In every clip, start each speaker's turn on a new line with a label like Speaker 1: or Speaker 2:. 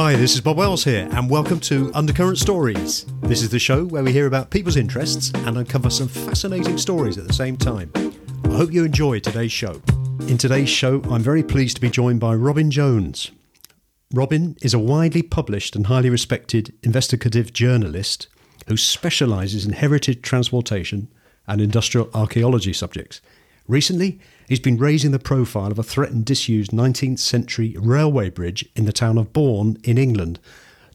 Speaker 1: Hi, this is Bob Wells here, and welcome to Undercurrent Stories. This is the show where we hear about people's interests and uncover some fascinating stories at the same time. I hope you enjoy today's show. In today's show, I'm very pleased to be joined by Robin Jones. Robin is a widely published and highly respected investigative journalist who specialises in heritage transportation and industrial archaeology subjects. Recently, he's been raising the profile of a threatened disused 19th century railway bridge in the town of Bourne in England,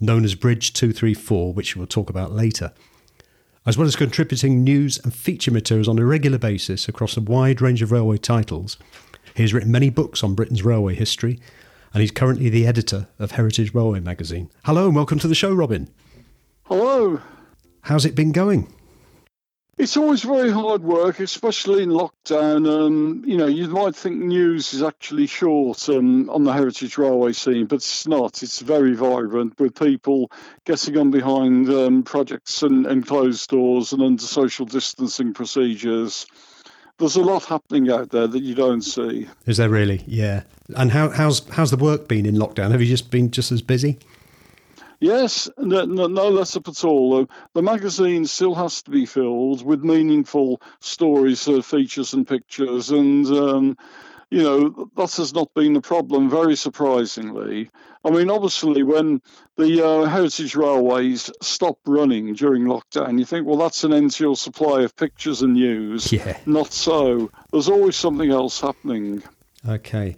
Speaker 1: known as Bridge 234, which we'll talk about later. As well as contributing news and feature materials on a regular basis across a wide range of railway titles, he has written many books on Britain's railway history, and he's currently the editor of Heritage Railway magazine. Hello and welcome to the show, Robin.
Speaker 2: Hello.
Speaker 1: How's it been going?
Speaker 2: It's always very hard work, especially in lockdown. Um, you know, you might think news is actually short um, on the heritage railway scene, but it's not. It's very vibrant with people getting on behind um, projects and, and closed doors and under social distancing procedures. There's a lot happening out there that you don't see.
Speaker 1: Is there really? Yeah. And how, how's how's the work been in lockdown? Have you just been just as busy?
Speaker 2: Yes, no, no, no less up at all. The magazine still has to be filled with meaningful stories, uh, features, and pictures, and um, you know that has not been the problem. Very surprisingly, I mean, obviously, when the uh, heritage railways stop running during lockdown, you think, well, that's an end to your supply of pictures and news.
Speaker 1: Yeah.
Speaker 2: Not so. There's always something else happening.
Speaker 1: Okay.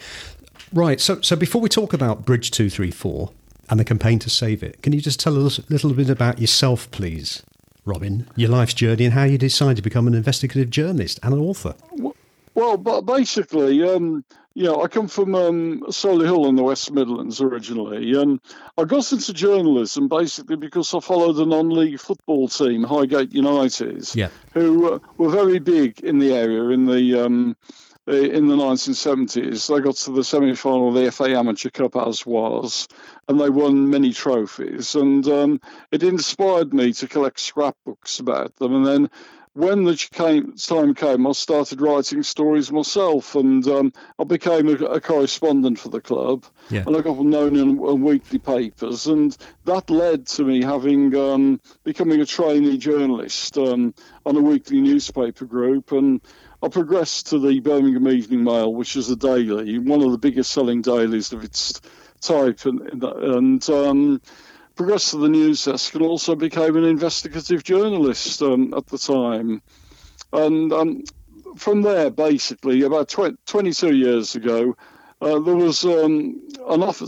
Speaker 1: Right. So, so before we talk about Bridge Two Three Four, and the campaign to save it. Can you just tell us a little bit about yourself, please, Robin? Your life's journey and how you decided to become an investigative journalist and an author.
Speaker 2: Well, but basically, um, you know, I come from um, Solihull in the West Midlands originally, and I got into journalism basically because I followed a non-league football team, Highgate United,
Speaker 1: yeah.
Speaker 2: who uh, were very big in the area in the um, in the 1970s. They got to the semi-final of the FA Amateur Cup as was, and they won many trophies. And um, it inspired me to collect scrapbooks about them. And then when the came, time came, I started writing stories myself, and um, I became a, a, correspondent for the club,
Speaker 1: yeah.
Speaker 2: and I got known in, in, weekly papers, and that led to me having um, becoming a trainee journalist um, on a weekly newspaper group, and I progressed to the Birmingham Evening Mail, which is a daily, one of the biggest selling dailies of its type, and, and um, progressed to the news desk and also became an investigative journalist um, at the time. And um, from there, basically, about 20, 22 years ago, uh, there was um, an offer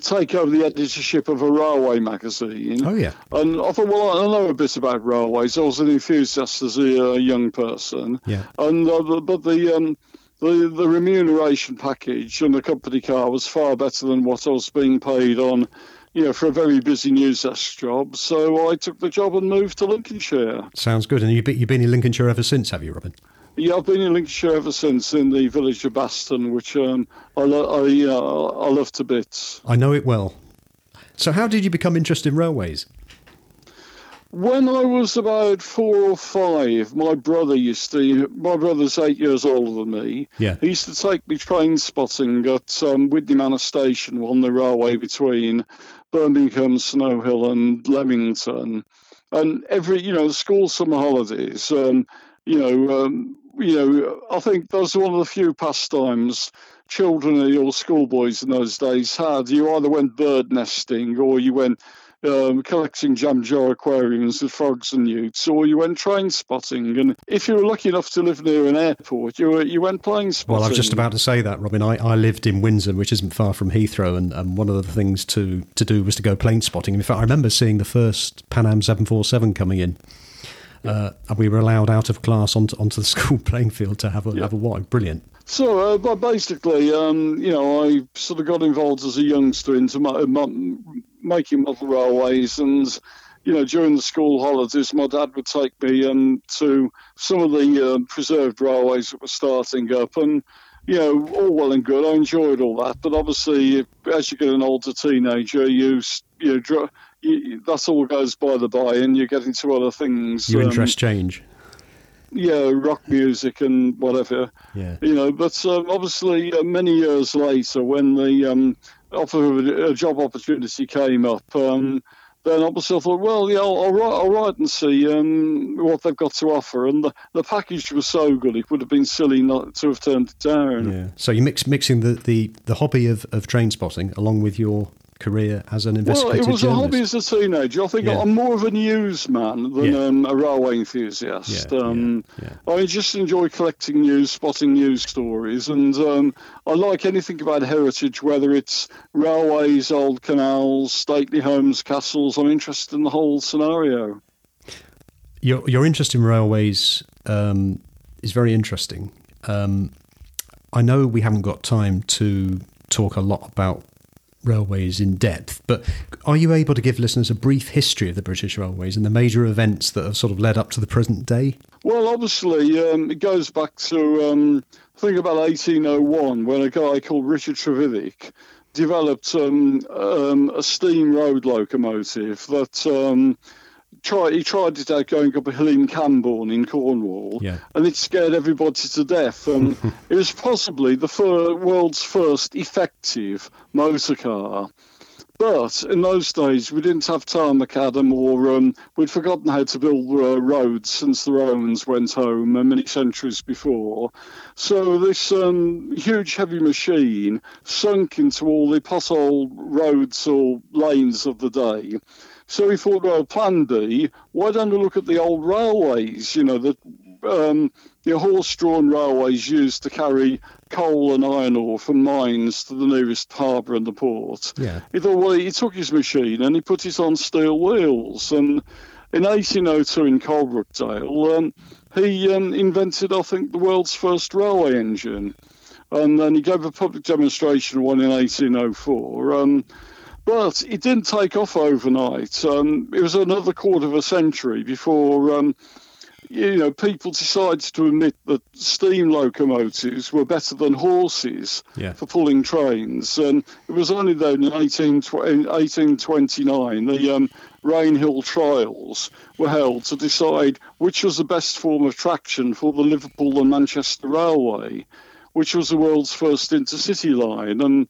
Speaker 2: take over the editorship of a railway magazine.
Speaker 1: Oh, yeah.
Speaker 2: And I thought, well, I know a bit about railways. I was an enthusiast as a uh, young person.
Speaker 1: Yeah.
Speaker 2: And uh, but the um, the the remuneration package and the company car was far better than what I was being paid on. You know, for a very busy news desk job, so I took the job and moved to Lincolnshire.
Speaker 1: Sounds good. And you've been, you've been in Lincolnshire ever since, have you, Robin?
Speaker 2: Yeah, I've been in Lincolnshire ever since in the village of Baston, which um, I, lo- I, uh, I love to bits.
Speaker 1: I know it well. So, how did you become interested in railways?
Speaker 2: When I was about four or five, my brother used to. My brother's eight years older than me.
Speaker 1: Yeah.
Speaker 2: He used to take me train spotting at um, Widney Manor Station on the railway between Birmingham, Snow Hill, and Leamington. And every, you know, the school summer holidays, um, you know, um, you know, I think were one of the few pastimes children or your schoolboys in those days had. You either went bird nesting or you went um, collecting jam jar aquariums with frogs and newts, or you went train spotting. And if you were lucky enough to live near an airport, you were, you went plane spotting.
Speaker 1: Well, I was just about to say that, Robin. I, I lived in Windsor, which isn't far from Heathrow, and, and one of the things to, to do was to go plane spotting. In fact, I remember seeing the first Pan Am 747 coming in. Uh, and we were allowed out of class onto, onto the school playing field to have a, yeah. have a watch. Brilliant.
Speaker 2: So, uh, but basically, um, you know, I sort of got involved as a youngster into my, my, making model railways, and you know, during the school holidays, my dad would take me um, to some of the uh, preserved railways that were starting up, and you know, all well and good. I enjoyed all that, but obviously, as you get an older teenager, you you know, you, that all goes by the by, and you get into other things.
Speaker 1: Your um, interests change.
Speaker 2: Yeah, rock music and whatever.
Speaker 1: Yeah.
Speaker 2: You know, but um, obviously, uh, many years later, when the um, offer of a job opportunity came up, um, then obviously I thought, well, yeah, I'll, I'll, write, I'll write and see um, what they've got to offer. And the, the package was so good, it would have been silly not to have turned it down.
Speaker 1: Yeah. So you mix mixing the, the, the hobby of, of train spotting along with your career as an investigative
Speaker 2: Well, it was
Speaker 1: journalist.
Speaker 2: a hobby as a teenager. I think
Speaker 1: Yeah.
Speaker 2: I'm more of a newsman than
Speaker 1: Yeah.
Speaker 2: um, a railway enthusiast.
Speaker 1: Yeah,
Speaker 2: um, I just enjoy collecting news, spotting news stories, and um, I like anything about heritage, whether it's railways, old canals, stately homes, castles. I'm interested in the whole scenario.
Speaker 1: Your your interest in railways um, is very interesting. Um, I know we haven't got time to talk a lot about railways in depth, but are you able to give listeners a brief history of the British Railways and the major events that have sort of led up to the present day?
Speaker 2: Well, obviously, um, it goes back to um, I think about 1801 when a guy called Richard Trevithick developed um, um, a steam road locomotive that um, tried. He tried it out going up a hill in Camborne in Cornwall,
Speaker 1: Yeah.
Speaker 2: and it scared everybody to death. And it was possibly the fir- world's first effective motor car. But in those days, we didn't have tarmacadam or um, we'd forgotten how to build uh, roads since the Romans went home uh, many centuries before. So this um, huge, heavy machine sunk into all the pothole roads or lanes of the day. So we thought, well, Plan B, why don't we look at the old railways? You know, the um, the horse-drawn railways used to carry coal and iron ore from mines to the nearest harbour and the port.
Speaker 1: Yeah.
Speaker 2: He thought, well, he took his machine and he put it on steel wheels. And in 1802 in Coalbrookdale, um, he um, invented, I think, the world's first railway engine. And then he gave a public demonstration one in 1804. Um, but it didn't take off overnight. Um, it was another quarter of a century before um, you know, people decided to admit that steam locomotives were better than horses
Speaker 1: Yeah.
Speaker 2: for pulling trains. And it was only then in 18, 1829 the um, Rainhill trials were held to decide which was the best form of traction for the Liverpool and Manchester Railway, which was the world's first intercity line. And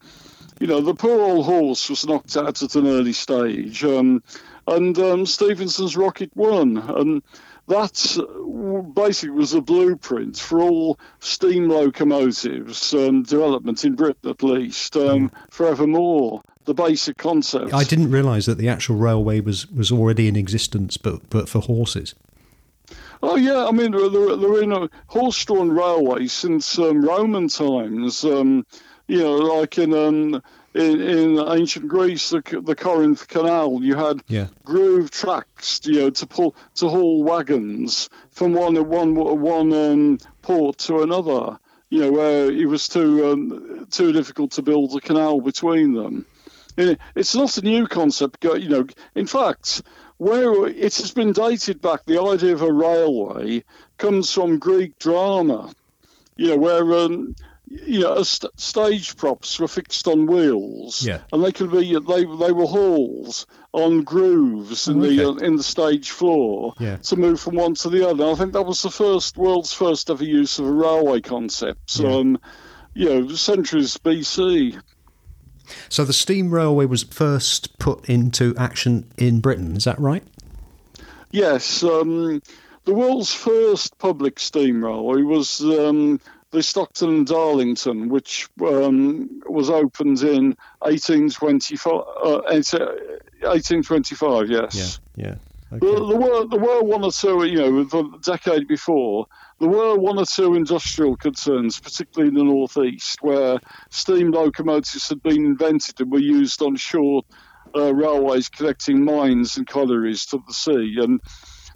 Speaker 2: you know, the poor old horse was knocked out at an early stage, um, and um, Stephenson's rocket won. And that uh, basically was a blueprint for all steam locomotives um, development in Britain, at least, um, forevermore. The basic concept.
Speaker 1: I didn't realise that the actual railway was, was already in existence, but but for horses.
Speaker 2: Oh yeah, I mean they're, they're, they're in a horse-drawn railway since um, Roman times. Um, you know, like in um, in, in ancient Greece, the, the Corinth Canal, you had
Speaker 1: Yeah.
Speaker 2: groove tracks, you know, to pull to haul wagons from one one one um, port to another. You know, where it was too um, too difficult to build a canal between them. And It's not a new concept. You know, in fact, where it has been dated back, the idea of a railway comes from Greek drama. You know, where um, you know st- stage props were fixed on wheels,
Speaker 1: Yeah.
Speaker 2: and they could be they they were halls on grooves in the
Speaker 1: Oh, Okay.
Speaker 2: uh, in the stage floor
Speaker 1: Yeah.
Speaker 2: to move from one to the other. I think that was the first world's first ever use of a railway concept.
Speaker 1: Yeah.
Speaker 2: Um, you know, centuries BC.
Speaker 1: So the steam railway was first put into action in Britain. Is that right?
Speaker 2: Yes, um, the world's first public steam railway was um, the Stockton and Darlington, which um, was opened in 1825. Uh, 1825, yes.
Speaker 1: Yeah.
Speaker 2: There, there were there were one or two, you know, the decade before, there were one or two industrial concerns, particularly in the northeast, where steam locomotives had been invented and were used on short uh, railways connecting mines and collieries to the sea. And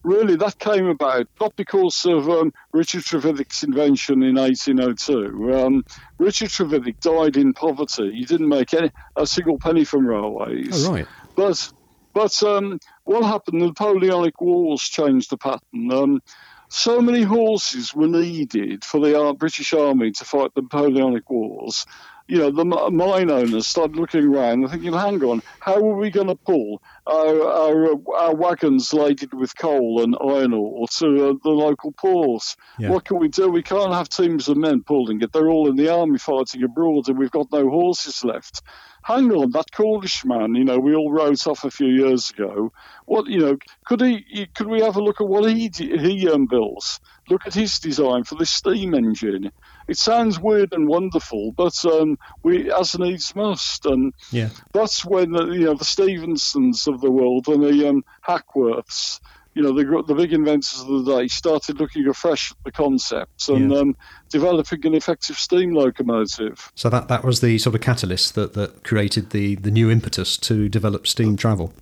Speaker 2: really, that came about not because of um, Richard Trevithick's invention in 1802. Um, Richard Trevithick died in poverty. He didn't make any, a single penny from railways.
Speaker 1: Oh, right.
Speaker 2: But but um, what happened? The Napoleonic Wars changed the pattern. Um, so many horses were needed for the uh, British Army to fight the Napoleonic Wars you know, the mine owners started looking around and thinking, hang on, how are we going to pull our, our, our, wagons laden with coal and iron ore to uh, the local ports? Yeah. What can we do? We can't have teams of men pulling it. They're all in the army fighting abroad and we've got no horses left hang on, that Cornish man, you know, we all wrote off a few years ago. What, you know, could he? Could we have a look at what he he um, builds? Look at his design for the steam engine. It sounds weird and wonderful, but um, we as needs must, and yeah. that's when the, you know the Stephensons of the world and the um, Hackworths you know, the, the big inventors of the day started looking afresh at the concepts and yeah. um, developing an effective steam locomotive.
Speaker 1: So that, that was the sort of catalyst that, that created the, the new impetus to develop steam travel.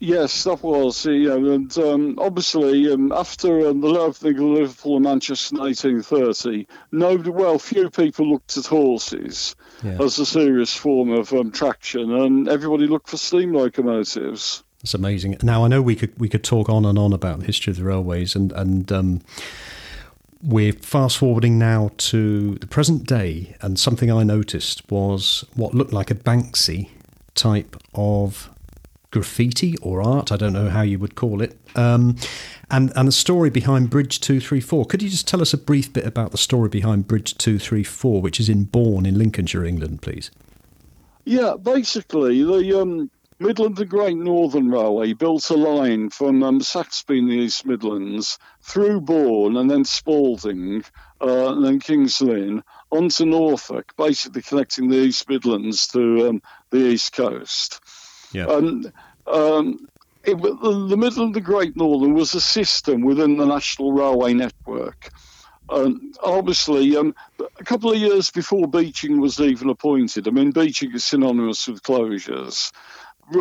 Speaker 2: Yes, that was. Know, and um, obviously, um, after um, the opening of Liverpool and Manchester in 1830, nobody, well, few people looked at horses yeah. as a serious form of um, traction, and everybody looked for steam locomotives.
Speaker 1: It's amazing. Now I know we could we could talk on and on about the history of the railways, and and um, we're fast forwarding now to the present day. And something I noticed was what looked like a Banksy type of graffiti or art. I don't know how you would call it. Um, and and the story behind Bridge Two Three Four. Could you just tell us a brief bit about the story behind Bridge Two Three Four, which is in Bourne in Lincolnshire, England, please?
Speaker 2: Yeah, basically the um, Midland and Great Northern Railway built a line from um, Saxby in the East Midlands through Bourne and then Spalding uh, and then Kings Lynn onto Norfolk, basically connecting the East Midlands to um, the East Coast. Yeah. And um, it, the Midland and Great Northern was a system within the National Railway Network. Um, obviously, um, a couple of years before Beeching was even appointed, I mean, Beeching is synonymous with closures.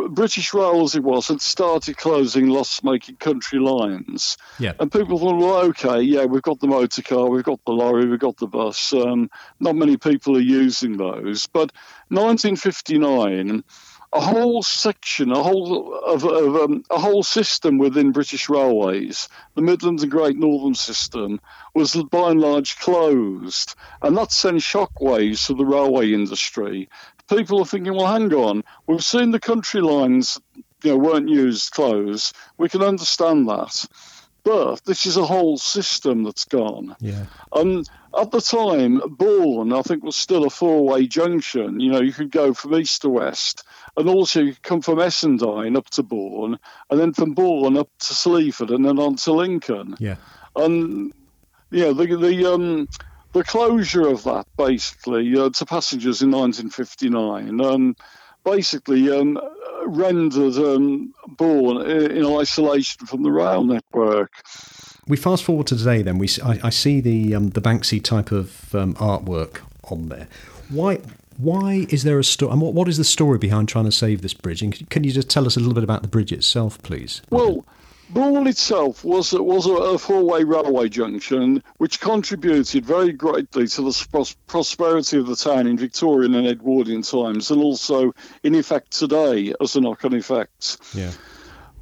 Speaker 2: British Rail, as it was, had started closing loss-making country lines. Yeah. And people thought, well, okay, yeah, we've got the motor car, we've got the lorry, we've got the bus. Um, not many people are using those. But 1959, a whole section, a whole of, of um, a whole system within British Railways, the Midlands and Great Northern system, was by and large closed, and that sent shockwaves to the railway industry people are thinking, well, hang on, we've seen the country lines, you know, weren't used closed. We can understand that. But this is a whole system that's gone. Yeah. And at the time, Bourne, I think, was still a four-way junction. You know, you could go from east to west, and also you come from Essendine up to Bourne, and then from Bourne up to Sleaford, and then on to Lincoln. Yeah. And yeah, the the um, the closure of that basically uh, to passengers in 1959 um, basically um, rendered um, Bourne in isolation from the rail network.
Speaker 1: We fast forward to today. Then we I, I see the um, the Banksy type of um, artwork on there. Why why is there a story? And what, what is the story behind trying to save this bridge? And can you just tell us a little bit about the bridge itself, please?
Speaker 2: Well, Bourne itself was was a, a four-way railway junction, which contributed very greatly to the pros- prosperity of the town in Victorian and Edwardian times, and also in effect today as a knock-on effect. Yeah.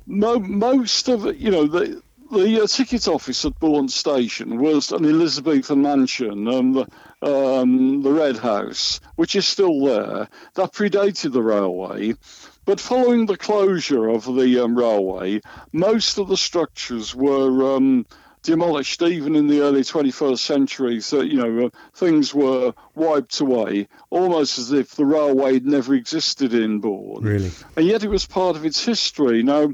Speaker 2: Mo- most of you know the the uh, ticket office at Bourne Station was an Elizabethan mansion, um, the, um, the Red House, which is still there. That predated the railway. But following the closure of the um, railway, most of the structures were um, demolished. Even in the early 21st century, so you know uh, things were wiped away, almost as if the railway never existed in Bourne. Really, and yet it was part of its history. Now,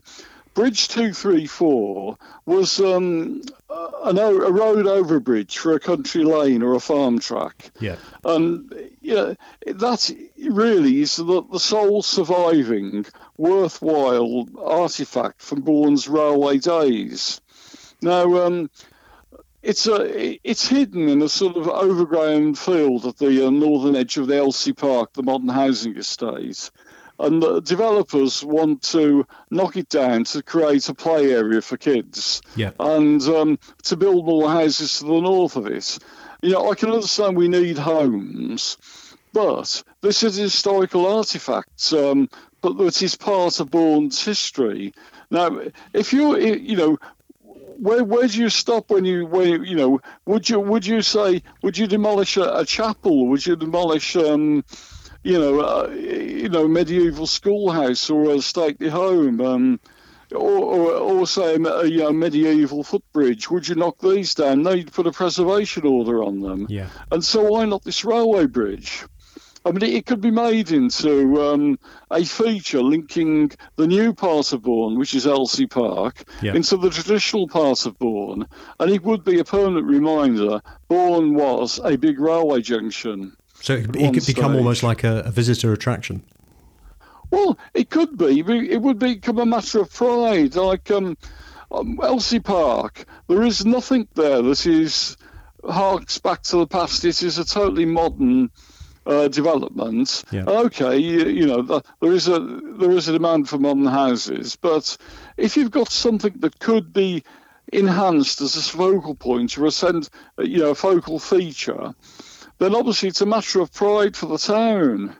Speaker 2: Bridge 234 was um, a, a road over bridge for a country lane or a farm track. Yeah. And yeah, that really is the, the sole surviving worthwhile artifact from Bourne's railway days. Now, um, it's a it's hidden in a sort of overgrown field at the uh, northern edge of the Elsea Park, the modern housing estate and the developers want to knock it down to create a play area for kids yeah. and um, to build more houses to the north of it. You know, I can understand we need homes, but this is a historical artifact, um, but that is part of Bourne's history. Now, if you, you know, where where do you stop when you when you know would you would you say would you demolish a, a chapel? Would you demolish um, you know uh, you know medieval schoolhouse or a stately home? Um, or, or, or say a, you know, medieval footbridge, would you knock these down? No, you'd put a preservation order on them.
Speaker 1: Yeah.
Speaker 2: And so why not this railway bridge? I mean, it could be made into um, a feature linking the new part of Bourne, which is Elsea Park,
Speaker 1: Yeah.
Speaker 2: into the traditional part of Bourne, and it would be a permanent reminder Bourne was a big railway junction.
Speaker 1: So it, it could become
Speaker 2: stage.
Speaker 1: almost like a, a visitor attraction.
Speaker 2: Well, it could be. It would become a matter of pride. Like um, um, Elsea Park, there is nothing there that is harks back to the past. It is a totally modern uh, development.
Speaker 1: Yeah.
Speaker 2: Okay, you, you know the, there is a there is a demand for modern houses, but if you've got something that could be enhanced as a focal point or a cent, you know, a focal feature, then obviously it's a matter of pride for the town.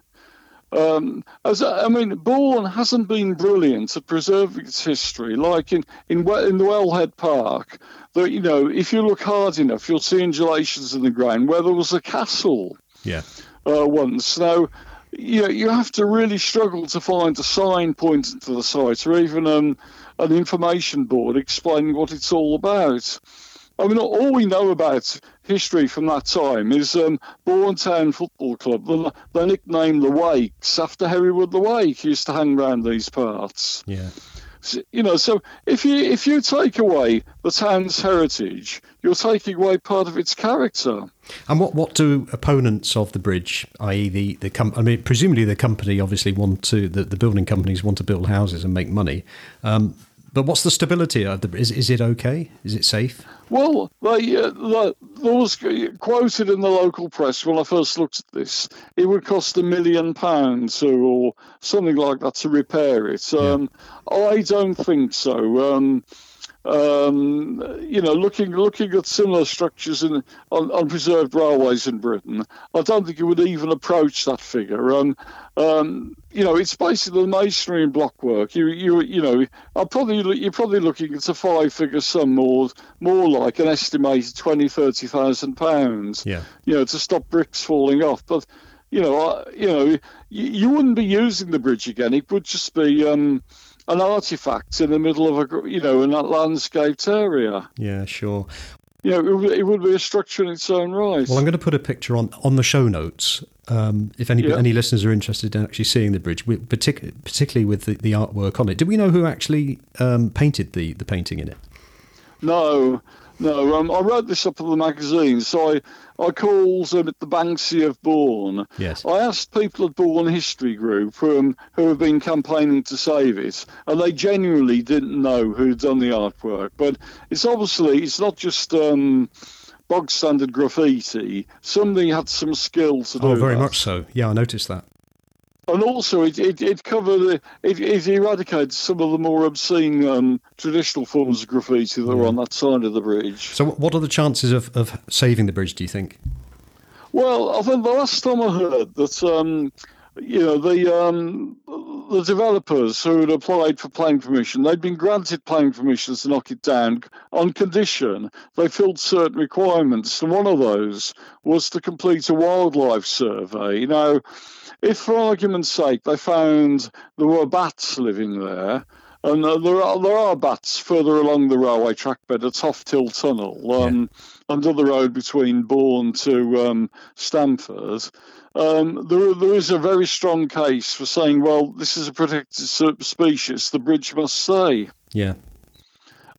Speaker 2: Um, as I mean, Bourne hasn't been brilliant at preserving its history. Like in in, in the Wellhead Park, that you know, if you look hard enough, you'll see undulations in the ground where there was a castle
Speaker 1: Yeah.
Speaker 2: uh, once. Now, you know, you have to really struggle to find a sign pointing to the site or even um, an information board explaining what it's all about. I mean, all we know about history from that time is um, Bourne Town Football Club. They, they nicknamed the Wakes after Hereward the Wake used to hang around these parts.
Speaker 1: Yeah.
Speaker 2: So, you know, so if you if you take away the town's heritage, you're taking away part of its character.
Speaker 1: And what, what do opponents of the bridge, i.e., the the com- I mean, presumably the company obviously want to the, the building companies want to build houses and make money. Um, but what's the stability of the? Is is it okay? Is it safe?
Speaker 2: Well, they, uh, the, there was quoted in the local press when I first looked at this, it would cost a million pounds or, or something like that to repair it. Um, I don't think so. Um, um, you know, looking looking at similar structures in on, on preserved railways in Britain, I don't think it would even approach that figure. And um, you know, it's basically masonry and block work. You you you know, I'm probably you're probably looking at a five figure sum more more like an estimated twenty thirty thousand pounds.
Speaker 1: Yeah.
Speaker 2: You know, to stop bricks falling off, but. You know, I, you know, you, you wouldn't be using the bridge again. It would just be um, an artifact in the middle of a, you know, in that landscaped area.
Speaker 1: Yeah, sure.
Speaker 2: You know, it would, it would be a structure in its own right.
Speaker 1: Well, I'm going to put a picture on on the show notes. Um, if any
Speaker 2: Yeah.
Speaker 1: any listeners are interested in actually seeing the bridge, with, partic- particularly with the, the artwork on it, do we know who actually um, painted the, the painting in it?
Speaker 2: No, no. Um, I wrote this up in the magazine, so I, I called um, it the Banksy of Bourne.
Speaker 1: Yes.
Speaker 2: I asked people at Bourne History Group um, who have been campaigning to save it, and they genuinely didn't know who'd done the artwork. But it's obviously it's not just um, bog standard graffiti. Somebody had some skill to do.
Speaker 1: Oh, very
Speaker 2: that.
Speaker 1: much so. Yeah, I noticed that.
Speaker 2: And also, it, it, it covered, it, it eradicated some of the more obscene um, traditional forms of graffiti that were on that side of the bridge.
Speaker 1: So, what are the chances of, of saving the bridge? Do you think?
Speaker 2: Well, I think the last time I heard that, um, you know, the um, the developers who had applied for planning permission, they'd been granted planning permissions to knock it down on condition they filled certain requirements, and one of those was to complete a wildlife survey. Now, if for argument's sake they found there were bats living there. And uh, there are there are bats further along the railway track bed at Toft Hill Tunnel, um, under the road between Bourne to um, Stamford. Um, there, there is a very strong case for saying, well, this is a protected species. The bridge must stay.
Speaker 1: Yeah.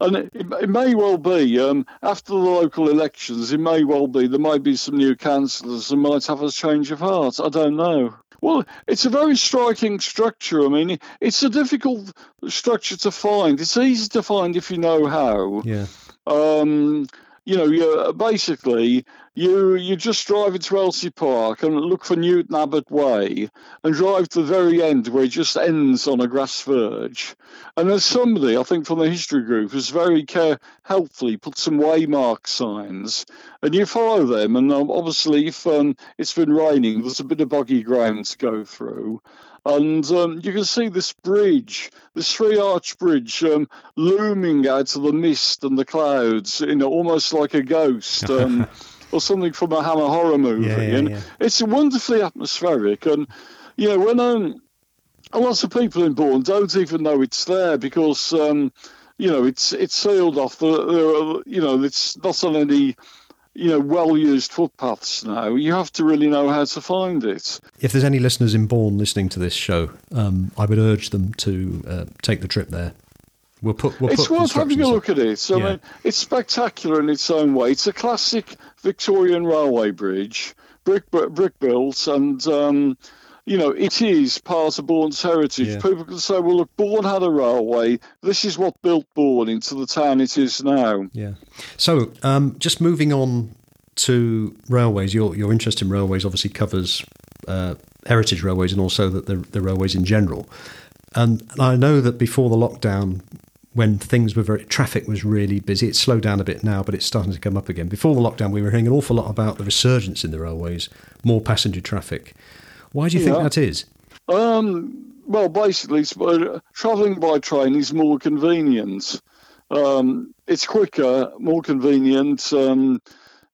Speaker 2: And it, it may well be, um, after the local elections, it may well be there might be some new councillors who might have a change of heart. I don't know. Well, it's a very striking structure. I mean, it's a difficult structure to find. It's easy to find if you know how.
Speaker 1: Yeah.
Speaker 2: Um, you know, you're uh, basically you you just drive into Elsea Park and look for Newton Abbot Way and drive to the very end where it just ends on a grass verge. And there's somebody, I think from the history group, who's very care- helpfully put some waymark signs and you follow them. And um, obviously, if um, it's been raining, there's a bit of boggy ground to go through and um, you can see this bridge, this three arch bridge, um, looming out of the mist and the clouds, you know, almost like a ghost. Um, or something from a Hammer horror movie,
Speaker 1: Yeah, yeah,
Speaker 2: and
Speaker 1: yeah.
Speaker 2: it's wonderfully atmospheric. And you know, when um, a lot of people in Bourne don't even know it's there because um, you know it's it's sealed off. The, the you know it's not on any you know well used footpaths now. You have to really know how to find it.
Speaker 1: If there's any listeners in Bourne listening to this show, um, I would urge them to uh, take the trip there. We'll put. We'll
Speaker 2: it's worth having a look at it. I
Speaker 1: Yeah.
Speaker 2: mean, it's spectacular in its own way. It's a classic Victorian railway bridge, brick brick built, and um, you know it is part of Bourne's heritage.
Speaker 1: Yeah.
Speaker 2: People can say, "Well, look, Bourne had a railway. This is what built Bourne into the town it is now."
Speaker 1: Yeah. So, um, just moving on to railways, your your interest in railways obviously covers uh, heritage railways and also the, the, the railways in general. And I know that before the lockdown, when things were very traffic was really busy, it's slowed down a bit now, but it's starting to come up again. Before the lockdown, we were hearing an awful lot about the resurgence in the railways, more passenger traffic. Why do you think
Speaker 2: Yeah.
Speaker 1: that is?
Speaker 2: Um, well, basically, travelling by train is more convenient. Um, it's quicker, more convenient, um,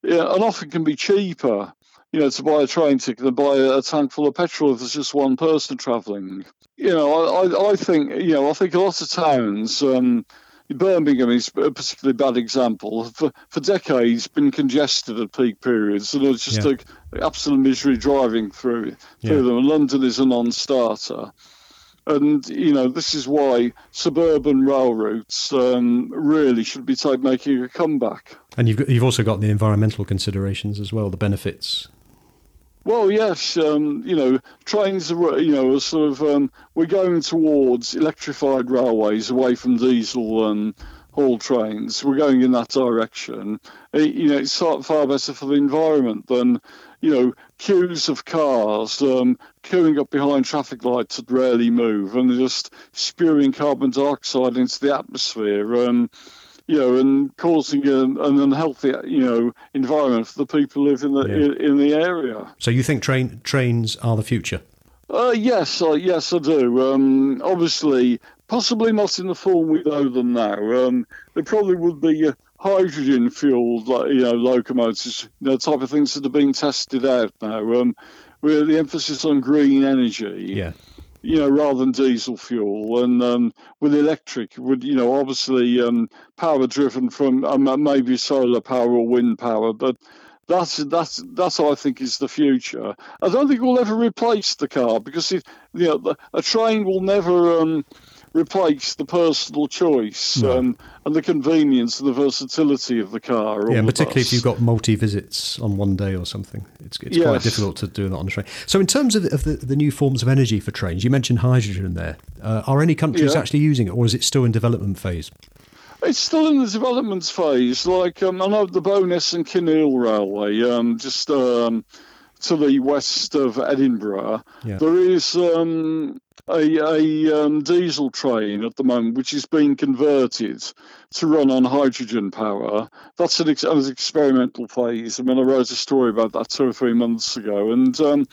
Speaker 2: yeah, and often can be cheaper. You know, to buy a train ticket than buy a, tank full of petrol if there's just one person travelling. You know, I, I, think you know, I think a lot of towns. Um, Birmingham is a particularly bad example. For, for decades, been congested at peak periods, and it's just
Speaker 1: Yeah.
Speaker 2: a absolute misery driving through through
Speaker 1: Yeah.
Speaker 2: them. And London is a non-starter, and you know this is why suburban rail routes um, really should be making a comeback.
Speaker 1: And you've got, you've also got the environmental considerations as well, the benefits.
Speaker 2: Well, yes, um, you know, trains are, you know, are sort of, um, we're going towards electrified railways away from diesel um, haul trains. We're going in that direction. It, you know, it's far, far better for the environment than, you know, queues of cars um, queuing up behind traffic lights that rarely move and just spewing carbon dioxide into the atmosphere. Um, you know, and causing an, an unhealthy, you know, environment for the people who live in the
Speaker 1: Yeah.
Speaker 2: in, in the area.
Speaker 1: So you think train trains are the future?
Speaker 2: Uh, yes, uh, yes, I do. Um, obviously, possibly not in the form we know them now. Um, there probably would be uh, hydrogen fueled, like, you know, locomotives, you know, type of things that are being tested out now. Um, with the emphasis on green energy
Speaker 1: Yeah.
Speaker 2: You know, rather than diesel fuel, and um, with electric, would you know, obviously um, power driven from um, maybe solar power or wind power, but that's that's that's I think is the future. I don't think we'll ever replace the car because it, you know, the, a train will never um, replace the personal choice
Speaker 1: No.
Speaker 2: um, and the convenience and the versatility of the car. or
Speaker 1: Yeah,
Speaker 2: the
Speaker 1: particularly if you've got multi visits on one day or something. It's, it's quite difficult to do that on a train. So, in terms of, of the, the new forms of energy for trains, you mentioned hydrogen there. Uh, are any countries
Speaker 2: Yeah.
Speaker 1: actually using it, or is it still in development phase?
Speaker 2: It's still in the development phase. Like um, I know the Bo'ness and Kinneil Railway, um, just um, to the west of Edinburgh,
Speaker 1: Yeah.
Speaker 2: there is um, a, a um, diesel train at the moment which is being converted to run on hydrogen power. That's an, ex- an experimental phase. I mean, I wrote a story about that two or three months ago, and um,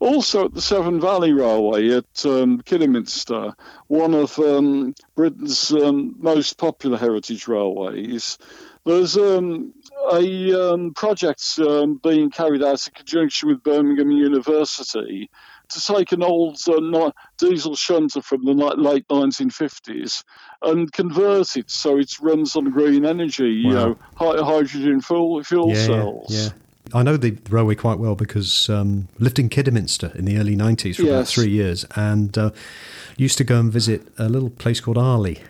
Speaker 2: also at the Severn Valley Railway at um, Kidderminster, one of um, Britain's um, most popular heritage railways. There's um, a um, project um, being carried out in conjunction with Birmingham University to take an old uh, diesel shunter from the late 1950s and convert it so it runs on green energy, you know, hydrogen fuel, fuel
Speaker 1: yeah,
Speaker 2: cells.
Speaker 1: yeah. I know the railway quite well because um, lived in Kidderminster in the early 90s for about three years and uh, used to go and visit a little place called Arley.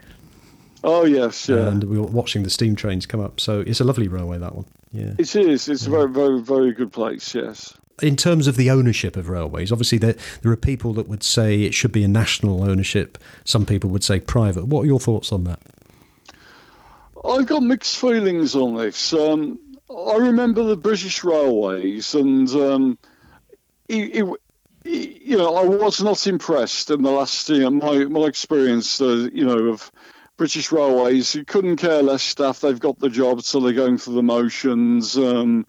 Speaker 2: Oh, yes, yeah.
Speaker 1: And we were watching the steam trains come up. So, it's a lovely railway, that one. Yeah.
Speaker 2: It is. It's a very, very, very good place, yes.
Speaker 1: in terms of the ownership of railways, obviously there there are people that would say it should be a national ownership. Some people would say private. What are your thoughts on that?
Speaker 2: I've got mixed feelings on this. Um, I remember the British Railways, and um, it, it, it, you know, I was not impressed in the last year. My my experience, uh, you know, of British Railways, you couldn't care less staff. They've got the job, so they're going through the motions. Um,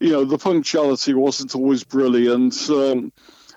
Speaker 2: you know, the punctuality wasn't always brilliant. Um,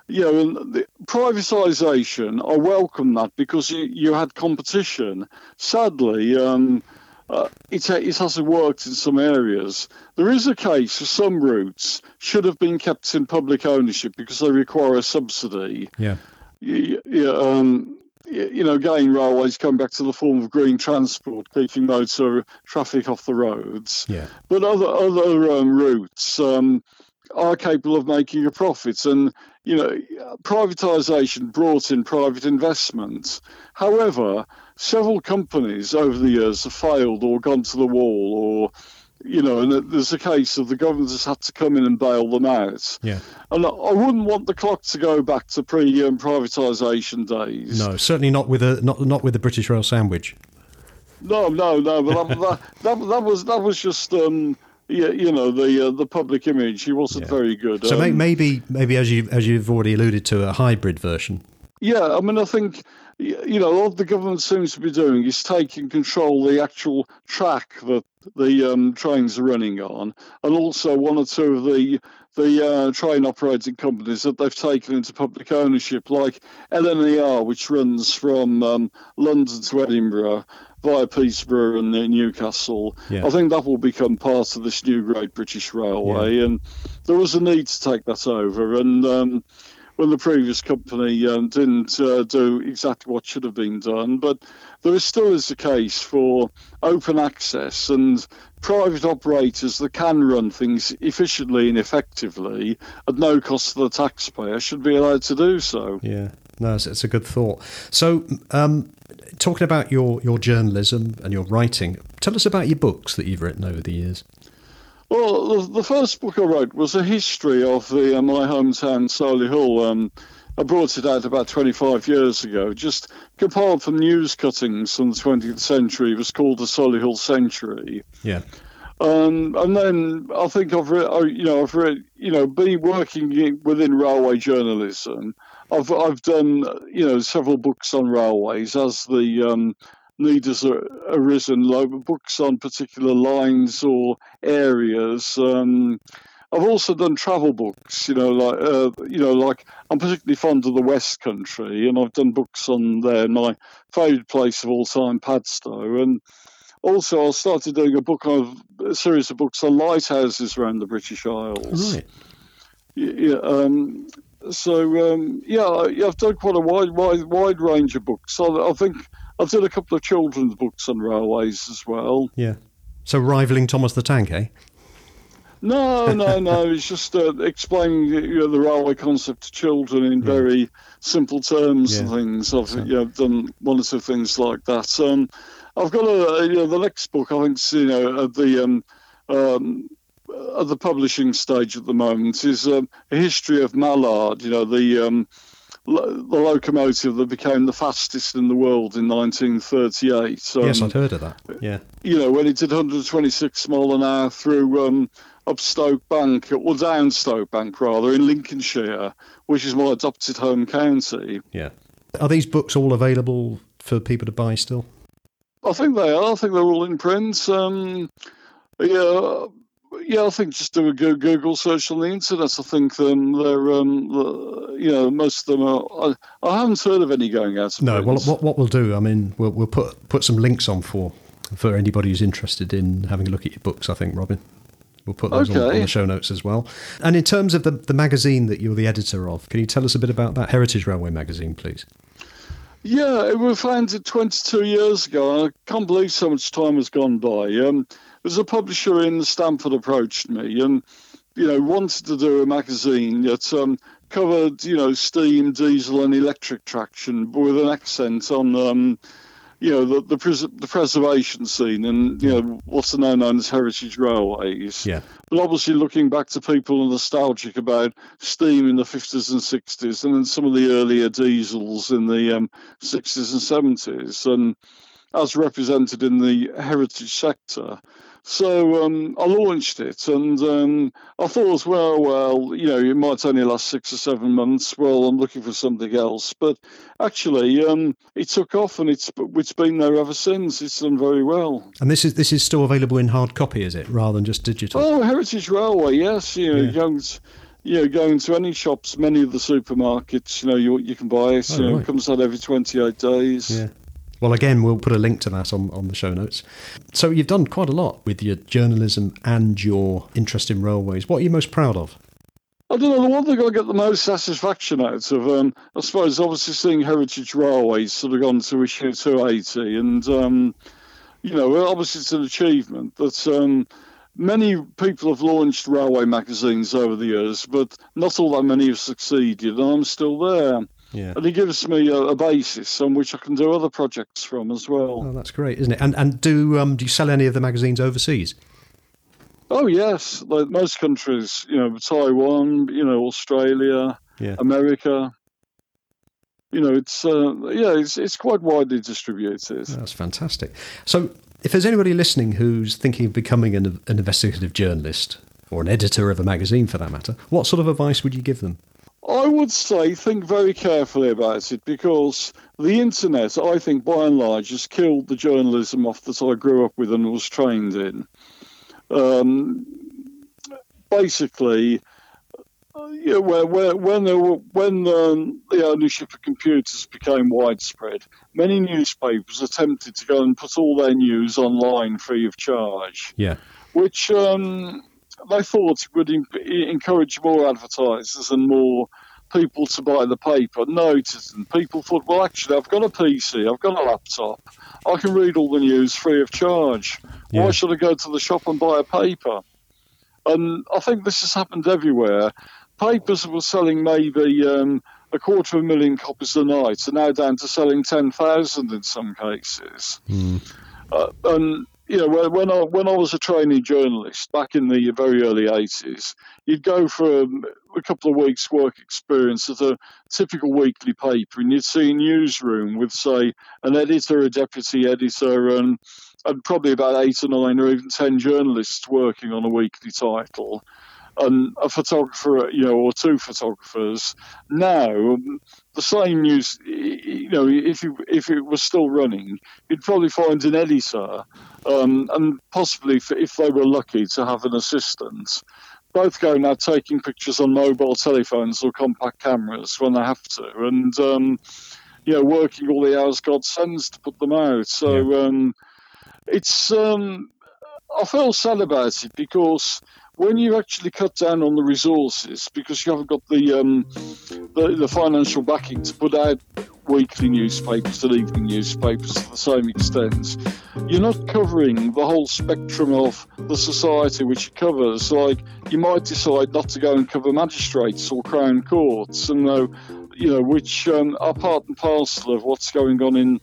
Speaker 2: you know, the privatisation, I welcome that because you, you had competition. Sadly, um, uh, it, it hasn't worked in some areas. There is a case for some routes should have been kept in public ownership because they require a subsidy.
Speaker 1: Yeah.
Speaker 2: Yeah, um, you know, again, railways come back to the form of green transport, keeping motor traffic off the roads.
Speaker 1: Yeah.
Speaker 2: But other other um, routes um, are capable of making a profit, and you know, privatisation brought in private investment. However, several companies over the years have failed or gone to the wall or you know, and there's a case of the government has had to come in and bail them out.
Speaker 1: Yeah.
Speaker 2: And I wouldn't want the clock to go back to pre um, privatisation days.
Speaker 1: No, certainly not with a not not with the British Rail sandwich.
Speaker 2: No, no, no. But that, that, that, that was that was just um, yeah, you know the uh, the public image. He wasn't
Speaker 1: Yeah.
Speaker 2: very good.
Speaker 1: So
Speaker 2: Um,
Speaker 1: maybe maybe as you as you've already alluded to a hybrid version.
Speaker 2: Yeah, I mean, I think you know all the government seems to be doing is taking control of the actual track that the um, trains are running on, and also one or two of the the uh, train operating companies that they've taken into public ownership, like LNER, which runs from um, London to Edinburgh via Peterborough and Newcastle.
Speaker 1: Yeah.
Speaker 2: I think that will become part of this new Great British Railway, and there was a need to take that over, and. Um, when the previous company um, didn't uh, do exactly what should have been done. But there is still is a case for open access and private operators that can run things efficiently and effectively at no cost to the taxpayer should be allowed to do so.
Speaker 1: Yeah, no, it's, it's a good thought. So, um, talking about your your journalism and your writing, tell us about your books that you've written over the years.
Speaker 2: Well, the, the first book I wrote was a history of the uh, my hometown, Solihull. Um, I brought it out about 25 years ago, just compiled from news cuttings from the 20th century. It was called the Solihull Century.
Speaker 1: Yeah,
Speaker 2: Um, and then I think I've re- I- you know I've re- you know been working within railway journalism. I've I've done you know several books on railways as the um, need has ar- arisen, like books on particular lines or areas. Um, I've also done travel books, you know, like uh, you know, like I'm particularly fond of the West Country, and I've done books on there. My favourite place of all time, Padstow, and also I started doing a book of a series of books on lighthouses around the British Isles.
Speaker 1: right.
Speaker 2: Yeah, um, so um, yeah, I- yeah, I've done quite a wide, wide, wide range of books. I, I think I've done a couple of children's books on railways as well.
Speaker 1: Yeah. So rivaling Thomas the Tank, eh?
Speaker 2: No, no, no. It's just uh, explaining you know, the railway concept to children in very simple terms and things. I've
Speaker 1: So-
Speaker 2: you know, done one or two things like that. Um, I've got a you know, the next book. I think you know at the um, um, at the publishing stage at the moment is um, a history of Mallard. You know the um, lo- the locomotive that became the fastest in the world in 1938. Um,
Speaker 1: yes, I'd heard of that. Yeah.
Speaker 2: you know, when it did 126 mile an hour through um, up Stoke Bank, or down Stoke Bank rather, in Lincolnshire, which is my adopted home county.
Speaker 1: Yeah. Are these books all available for people to buy still?
Speaker 2: I think they are. I think they're all in print. Um, yeah, yeah. I think just do a Goo- Google search on the internet. I think um, they're, um, you know, most of them are. I, I haven't heard of any going out of
Speaker 1: No. Well, what what we'll do, I mean, we'll we'll put put some links on for for anybody who's interested in having a look at your books. I think, Robin. We'll put those on, on the show notes as well. And in terms of the, the magazine that you're the editor of, can you tell us a bit about that Heritage Railway magazine, please?
Speaker 2: Yeah, it was founded 22 years ago. I can't believe so much time has gone by. Um, there's a publisher in Stamford approached me and, you know, wanted to do a magazine that um, covered, you know, steam, diesel, and electric traction, but with an accent on, um, you know, the the, pres- the preservation scene and, you know, what's now known as heritage railways
Speaker 1: Yeah.
Speaker 2: but obviously looking back to people nostalgic about steam in the 50s and 60s and then some of the earlier diesels in the um, 60s and 70s and as represented in the heritage sector So um, I launched it, and um, I thought as well, well, you know, it might only last six or seven months. Well, I'm looking for something else, but actually, um, it took off, and it's it's been there ever since. It's done very well.
Speaker 1: And this is this is still available in hard copy, is it, rather than just digital?
Speaker 2: Oh, Heritage Railway, yes. You know, yeah. going to, you know, going to any shops, many of the supermarkets, you know, you you can buy it. Oh, you know, right. it comes out every 28 days.
Speaker 1: Yeah. Well, again, we'll put a link to that on, on the show notes. So you've done quite a lot with your journalism and your interest in railways. What are you most proud of?
Speaker 2: I don't know. The one thing I get the most satisfaction out of, um, I suppose, obviously seeing Heritage Railways sort of gone to issue 280, and um, you know, obviously it's an achievement that um, many people have launched railway magazines over the years, but not all that many have succeeded, and I'm still there. Yeah. And it gives me a, a, basis on which I can do other projects from as well.
Speaker 1: Oh, that's great, isn't it? And and do um, do you sell any of the magazines overseas?
Speaker 2: Oh yes, like most countries, you know, Taiwan, you know, Australia, yeah. America. You know, it's uh, yeah, it's it's quite widely distributed.
Speaker 1: That's fantastic. So, if there's anybody listening who's thinking of becoming an, an investigative journalist or an editor of a magazine, for that matter, what sort of advice would you give them?
Speaker 2: I would say think very carefully about it because the internet, I think, by and large, has killed the journalism off that I grew up with and was trained in. Um, basically, yeah, where, where, when were, when um, the ownership of computers became widespread, many newspapers attempted to go and put all their news online free of charge.
Speaker 1: Yeah,
Speaker 2: which um, they thought it would encourage more advertisers and more people to buy the paper. Noticed, and people thought, well, actually, I've got a PC, I've got a laptop, I can read all the news free of charge. Yeah. Why should I go to the shop and buy a paper? And I think this has happened everywhere. Papers were selling maybe um, a quarter of a million copies a night are now down to selling 10,000 in some cases. Mm. Uh, and you know, when I when I was a trainee journalist back in the very early eighties, you'd go for a, a, couple of weeks' work experience at a typical weekly paper, and you'd see a newsroom with, say, an editor, a deputy editor, and and probably about eight or nine or even ten journalists working on a weekly title and a photographer, you know, or two photographers. Now, the same news, you know, if you, if it was still running, you'd probably find an editor, um, and possibly if, if they were lucky to have an assistant. Both going out taking pictures on mobile telephones or compact cameras when they have to, and um, you know, working all the hours God sends to put them out. So yeah. um, it's um, I feel sad about it because when you actually cut down on the resources because you haven't got the, um, the, the financial backing to put out weekly newspapers and evening newspapers to the same extent, you're not covering the whole spectrum of the society which it covers. Like you might decide not to go and cover magistrates or crown courts, and uh, you know which um, are part and parcel of what's going on in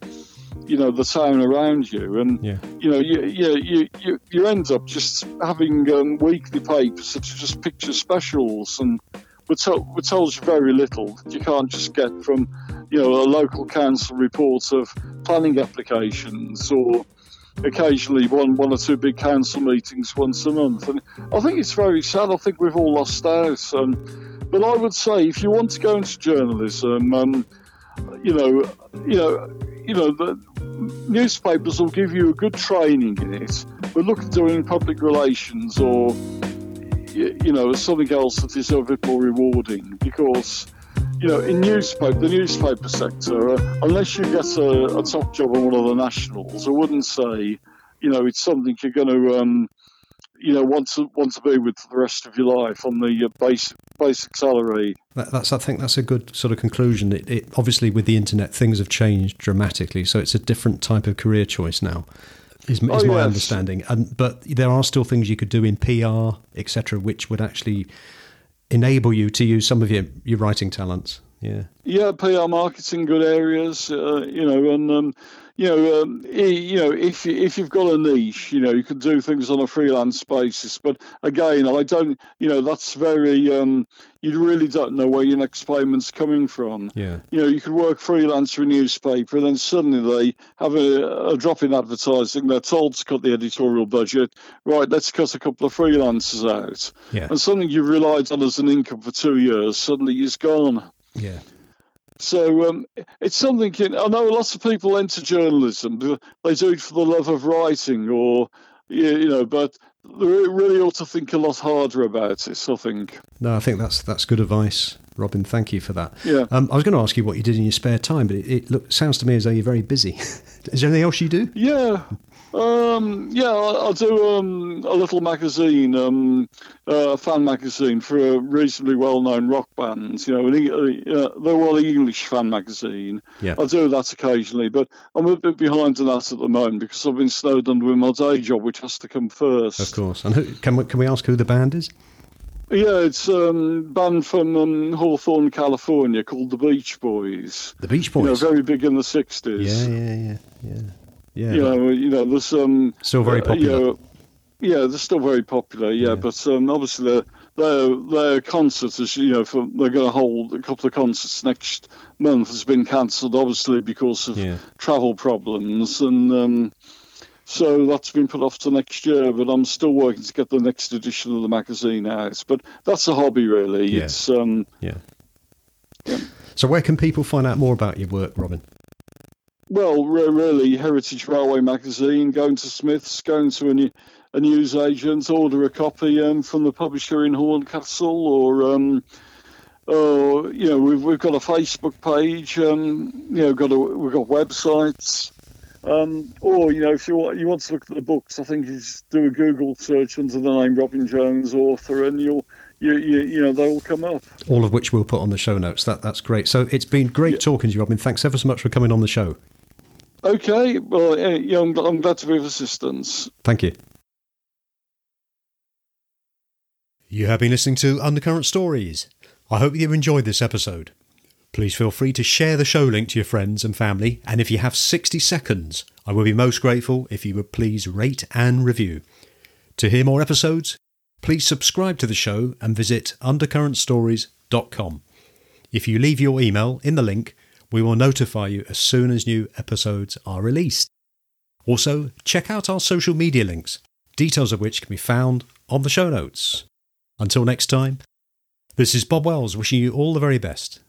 Speaker 2: you know the town around you, and yeah. you know you, you you you end up just having um, weekly papers that are just picture specials, and we're, to- we're told you very little you can't just get from you know a local council report of planning applications or occasionally one one or two big council meetings once a month, and I think it's very sad. I think we've all lost out. Um, but I would say if you want to go into journalism, um, you know, you know, you know, the newspapers will give you a good training in it, but look at doing public relations or, you know, something else that is a bit more rewarding because you know, in newspaper, the newspaper sector, uh, unless you get a, a, top job on one of the nationals, I wouldn't say, you know, it's something you're going to um, you know want to want to be with for the rest of your life on the uh, basic basic salary.
Speaker 1: That, that's I think that's a good sort of conclusion. It, it, obviously with the internet things have changed dramatically, so it's a different type of career choice now. Is, is oh, my yes. understanding, and but there are still things you could do in PR, etc., which would actually enable you to use some of your your writing talents. Yeah.
Speaker 2: Yeah, PR marketing, good areas, uh, you know, and um, you know, um, you know, if if you've got a niche, you know, you can do things on a freelance basis. But again, I don't, you know, that's very. Um, you really don't know where your next payment's coming from.
Speaker 1: Yeah.
Speaker 2: You know, you could work freelance for a newspaper, and then suddenly they have a, a drop in advertising. They're told to cut the editorial budget. Right, let's cut a couple of freelancers out.
Speaker 1: Yeah.
Speaker 2: And something you've relied on as an income for two years suddenly is gone.
Speaker 1: Yeah.
Speaker 2: So um, it's something. I know lots of people enter journalism. They do it for the love of writing, or you know, but they really ought to think a lot harder about it. I think.
Speaker 1: No, I think that's that's good advice, Robin. Thank you for that.
Speaker 2: Yeah.
Speaker 1: Um, I was going to ask you what you did in your spare time, but it, it look, sounds to me as though you're very busy. Is there anything else you do?
Speaker 2: Yeah. Um, yeah, I, I do um, a little magazine, um, uh, a fan magazine for a reasonably well-known rock band. You know, an, uh, they're all English fan magazine.
Speaker 1: Yeah.
Speaker 2: I do that occasionally, but I'm a bit behind on that at the moment because I've been snowed under with my day job, which has to come first.
Speaker 1: Of course. And who, can we, can we ask who the band is?
Speaker 2: Yeah, it's a um, band from um, Hawthorne, California, called the Beach Boys.
Speaker 1: The Beach
Speaker 2: You know,
Speaker 1: Boys.
Speaker 2: very big in the '60s.
Speaker 1: yeah, yeah, yeah, yeah, yeah.
Speaker 2: you know, you know, there's um,
Speaker 1: Still very
Speaker 2: uh,
Speaker 1: popular.
Speaker 2: you know, yeah, they're still very popular. Yeah,
Speaker 1: Yeah.
Speaker 2: but um, obviously their their their concert is you know for, they're going to hold a couple of concerts next month has been cancelled obviously because of
Speaker 1: Yeah.
Speaker 2: travel problems and. Um, so that's been put off to next year, but I'm still working to get the next edition of the magazine out. But that's a hobby, really.
Speaker 1: Yeah.
Speaker 2: It's um,
Speaker 1: yeah.
Speaker 2: Yeah.
Speaker 1: So where can people find out more about your work, Robin?
Speaker 2: Well, re- really, Heritage Railway magazine, going to Smith's, going to a, new, a news agent, order a copy um, from the publisher in Horncastle, or, um, or you know, we've, we've got a Facebook page, um, you know, got a, we've got websites. Um, or you know, if you want, you want to look at the books, I think you just do a Google search under the name Robin Jones, author, and you'll, you, you, you know, they will come up.
Speaker 1: All of which we'll put on the show notes. That that's great. So it's been great talking to you, Robin. Thanks ever so much for coming on the show.
Speaker 2: Okay, well, yeah, I'm, I'm glad to be of assistance.
Speaker 1: Thank you. You have been listening to Undercurrent Stories. I hope you enjoyed this episode. Please feel free to share the show link to your friends and family, and if you have 60 seconds, I will be most grateful if you would please rate and review. To hear more episodes, please subscribe to the show and visit undercurrentstories.com. If you leave your email in the link, we will notify you as soon as new episodes are released. Also, check out our social media links, details of which can be found on the show notes. Until next time, this is Bob Wells wishing you all the very best.